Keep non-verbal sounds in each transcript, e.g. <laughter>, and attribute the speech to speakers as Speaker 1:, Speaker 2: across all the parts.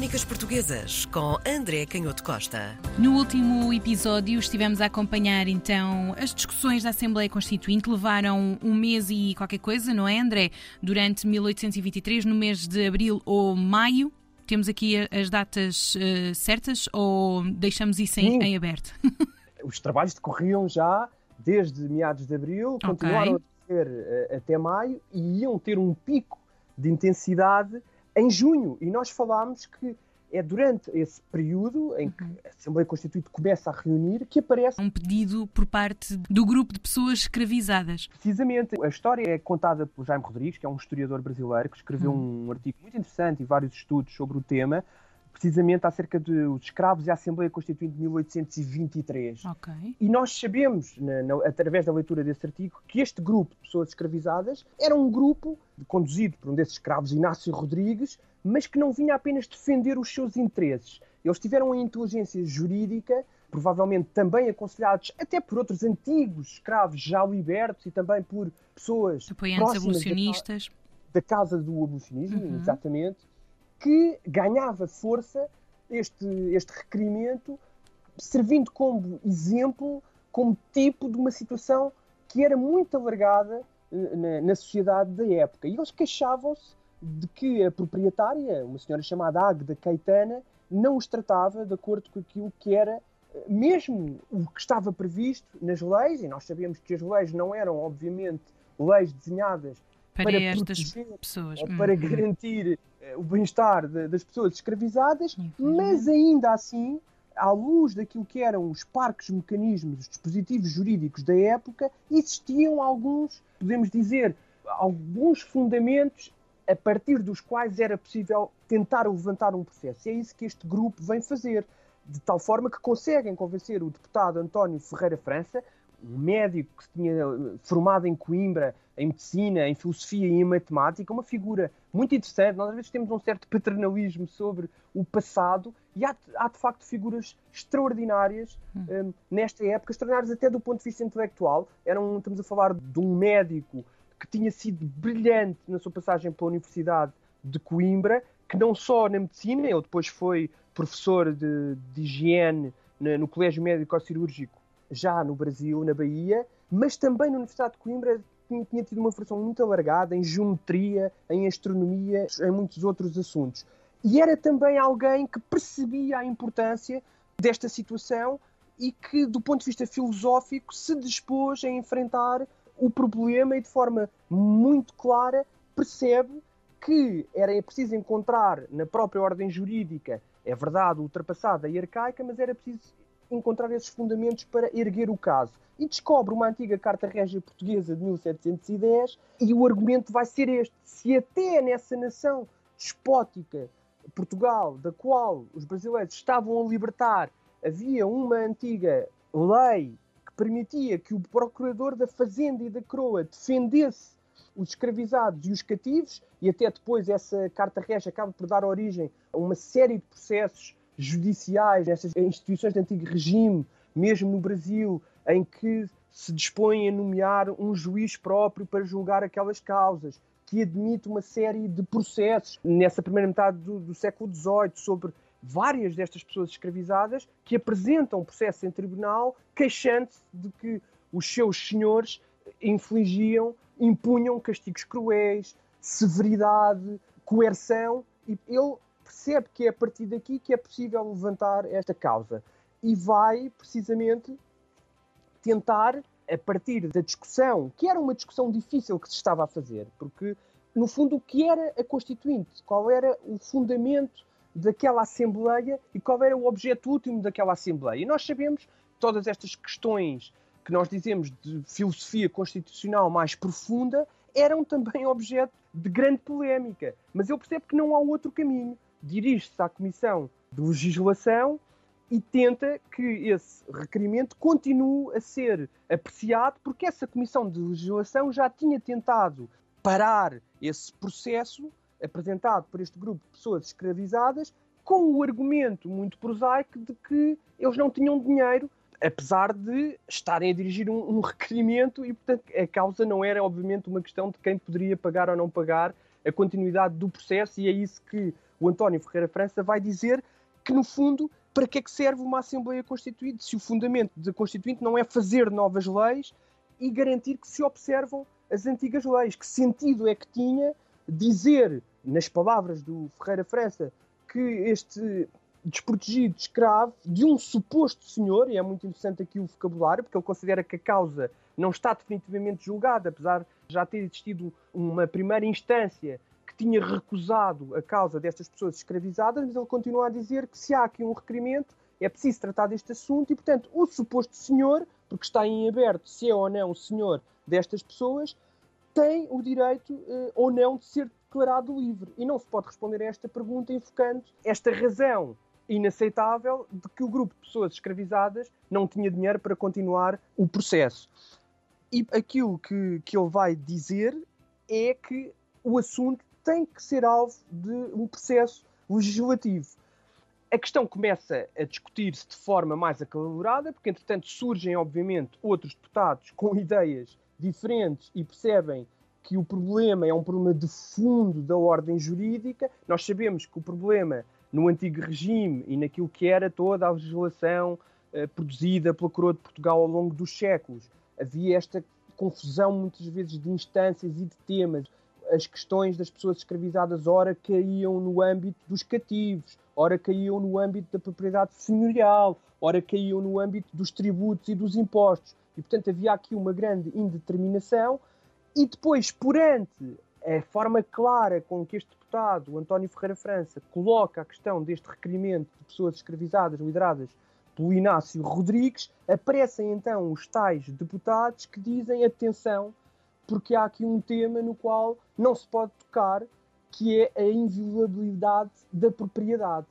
Speaker 1: Crónicas Portuguesas com André Canhoto Costa.
Speaker 2: No último episódio estivemos a acompanhar então as discussões da Assembleia Constituinte. Levaram um mês e qualquer coisa, não é, André? Durante 1823, no mês de abril ou maio. Temos aqui as datas uh, certas ou deixamos isso em, em aberto? <laughs>
Speaker 3: Os trabalhos decorriam já desde meados de abril, okay. continuaram a decorrer uh, até maio e iam ter um pico de intensidade em junho. E nós falámos que é durante esse período em que uhum. a Assembleia Constituinte começa a reunir que aparece
Speaker 2: um pedido por parte do grupo de pessoas escravizadas.
Speaker 3: Precisamente. A história é contada por Jaime Rodrigues, que é um historiador brasileiro que escreveu uhum. um artigo muito interessante e vários estudos sobre o tema, precisamente acerca dos escravos e a Assembleia Constituinte de 1823.
Speaker 2: Okay.
Speaker 3: E nós sabemos, na, na, através da leitura desse artigo, que este grupo de pessoas escravizadas era um grupo conduzido por um desses escravos, Inácio Rodrigues, mas que não vinha apenas defender os seus interesses. Eles tiveram a inteligência jurídica, provavelmente também aconselhados até por outros antigos escravos já libertos e também por pessoas
Speaker 2: apoiantes abolicionistas
Speaker 3: da, da casa do abolicionismo, uhum. exatamente, que ganhava força este, este requerimento, servindo como exemplo, como tipo de uma situação que era muito alargada eh, na, na sociedade da época. E eles queixavam-se de que a proprietária, uma senhora chamada Águeda Caetana, não os tratava de acordo com aquilo que era eh, mesmo o que estava previsto nas leis, e nós sabemos que as leis não eram, obviamente, leis desenhadas
Speaker 2: para, para estas pessoas,
Speaker 3: ou para uhum. garantir uh, o bem-estar das pessoas escravizadas, mas ainda assim, à luz daquilo que eram os parques mecanismos, os dispositivos jurídicos da época, existiam alguns, podemos dizer, alguns fundamentos a partir dos quais era possível tentar levantar um processo. E é isso que este grupo vem fazer, de tal forma que conseguem convencer o deputado António Ferreira França, um médico que se tinha eh, formado em Coimbra, em medicina, em filosofia e em matemática, uma figura muito interessante. Nós às vezes temos um certo paternalismo sobre o passado e há, há de facto figuras extraordinárias um, nesta época, extraordinárias até do ponto de vista intelectual. Era um, estamos a falar de um médico que tinha sido brilhante na sua passagem pela Universidade de Coimbra, que não só na medicina, ele depois foi professor de, de higiene no Colégio Médico Cirúrgico já no Brasil, na Bahia, mas também na Universidade de Coimbra tinha, tido uma formação muito alargada em geometria, em astronomia, em muitos outros assuntos. E era também alguém que percebia a importância desta situação e que, do ponto de vista filosófico, se dispôs a enfrentar o problema e, de forma muito clara, percebe que era preciso encontrar na própria ordem jurídica, é verdade, ultrapassada e arcaica, mas era preciso encontrar esses fundamentos para erguer o caso. E descobre uma antiga Carta Régia Portuguesa de 1710 e o argumento vai ser este. Se até nessa nação despótica, Portugal, da qual os brasileiros estavam a libertar, havia uma antiga lei que permitia que o procurador da Fazenda e da Croa defendesse os escravizados e os cativos, e até depois essa Carta Régia acaba por dar origem a uma série de processos judiciais, essas instituições de antigo regime, mesmo no Brasil, em que se dispõem a nomear um juiz próprio para julgar aquelas causas, que admite uma série de processos nessa primeira metade do, do século XVIII sobre várias destas pessoas escravizadas que apresentam processo em tribunal queixando-se de que os seus senhores infligiam, impunham castigos cruéis, severidade, coerção, e ele percebe que é a partir daqui que é possível levantar esta causa e vai precisamente tentar, a partir da discussão, que era uma discussão difícil que se estava a fazer, porque no fundo o que era a Constituinte, qual era o fundamento daquela Assembleia e qual era o objeto último daquela Assembleia. E nós sabemos todas estas questões que nós dizemos de filosofia constitucional mais profunda eram também objeto de grande polémica. Mas eu percebo que não há outro caminho dirige-se à Comissão de Legislação e tenta que esse requerimento continue a ser apreciado, porque essa Comissão de Legislação já tinha tentado parar esse processo apresentado por este grupo de pessoas escravizadas com o argumento muito prosaico de que eles não tinham dinheiro, apesar de estarem a dirigir um, um requerimento e, portanto, a causa não era, obviamente, uma questão de quem poderia pagar ou não pagar a continuidade do processo e é isso que o António Ferreira França vai dizer que, no fundo, para que é que serve uma Assembleia Constituinte se o fundamento da Constituinte não é fazer novas leis e garantir que se observam as antigas leis? Que sentido é que tinha dizer, nas palavras do Ferreira França, que este desprotegido escravo de um suposto senhor, e é muito interessante aqui o vocabulário, porque ele considera que a causa não está definitivamente julgada, apesar de já ter existido uma primeira instância tinha recusado a causa destas pessoas escravizadas, mas ele continua a dizer que se há aqui um requerimento, é preciso tratar deste assunto e, portanto, o suposto senhor, porque está em aberto se é ou não o senhor destas pessoas, tem o direito uh, ou não de ser declarado livre. E não se pode responder a esta pergunta enfocando esta razão inaceitável de que o grupo de pessoas escravizadas não tinha dinheiro para continuar o processo. E aquilo que, que ele vai dizer é que o assunto tem que ser alvo de um processo legislativo. A questão começa a discutir-se de forma mais acalorada, porque entretanto surgem, obviamente, outros deputados com <laughs> ideias diferentes e percebem que o problema é um problema de fundo da ordem jurídica. Nós sabemos que o problema no antigo regime e naquilo que era toda a legislação uh, produzida pela coroa de Portugal ao longo dos séculos. Havia esta confusão muitas vezes de instâncias e de temas. As questões das pessoas escravizadas ora caíam no âmbito dos cativos, ora caíam no âmbito da propriedade senhorial, ora caíam no âmbito dos tributos e dos impostos. E, portanto, havia aqui uma grande indeterminação. E depois, perante a forma clara com que este deputado, António Ferreira França, coloca a questão deste requerimento de pessoas escravizadas lideradas pelo Inácio Rodrigues, aparecem então os tais deputados que dizem atenção, porque há aqui um tema no qual não se pode tocar, que é a inviolabilidade da propriedade.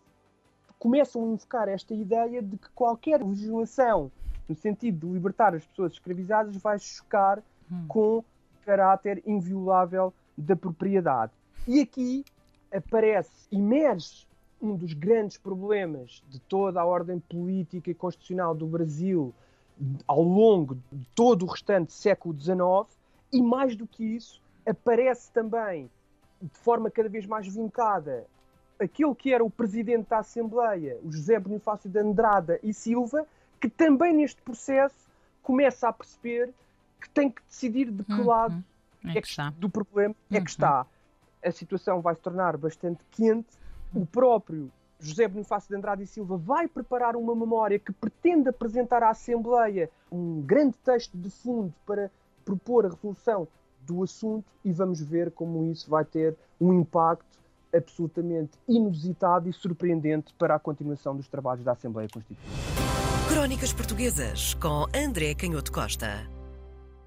Speaker 3: Começam a invocar esta ideia de que qualquer legislação no sentido de libertar as pessoas escravizadas vai chocar hum. com caráter inviolável da propriedade. E aqui aparece, emerge um dos grandes problemas de toda a ordem política e constitucional do Brasil ao longo de todo o restante século XIX, e mais do que isso, aparece também de forma cada vez mais vincada aquele que era o presidente da Assembleia, o José Bonifácio de Andrada e Silva, que também neste processo começa a perceber que tem que decidir de que uhum. lado é, é que está. do problema é que uhum. está. A situação vai se tornar bastante quente. O próprio José Bonifácio de Andrade e Silva vai preparar uma memória que pretende apresentar à Assembleia um grande texto de fundo para propor a resolução do assunto e vamos ver como isso vai ter um impacto absolutamente inusitado e surpreendente para a continuação dos trabalhos da Assembleia Constituinte.
Speaker 1: Crónicas Portuguesas com André Canhoto Costa.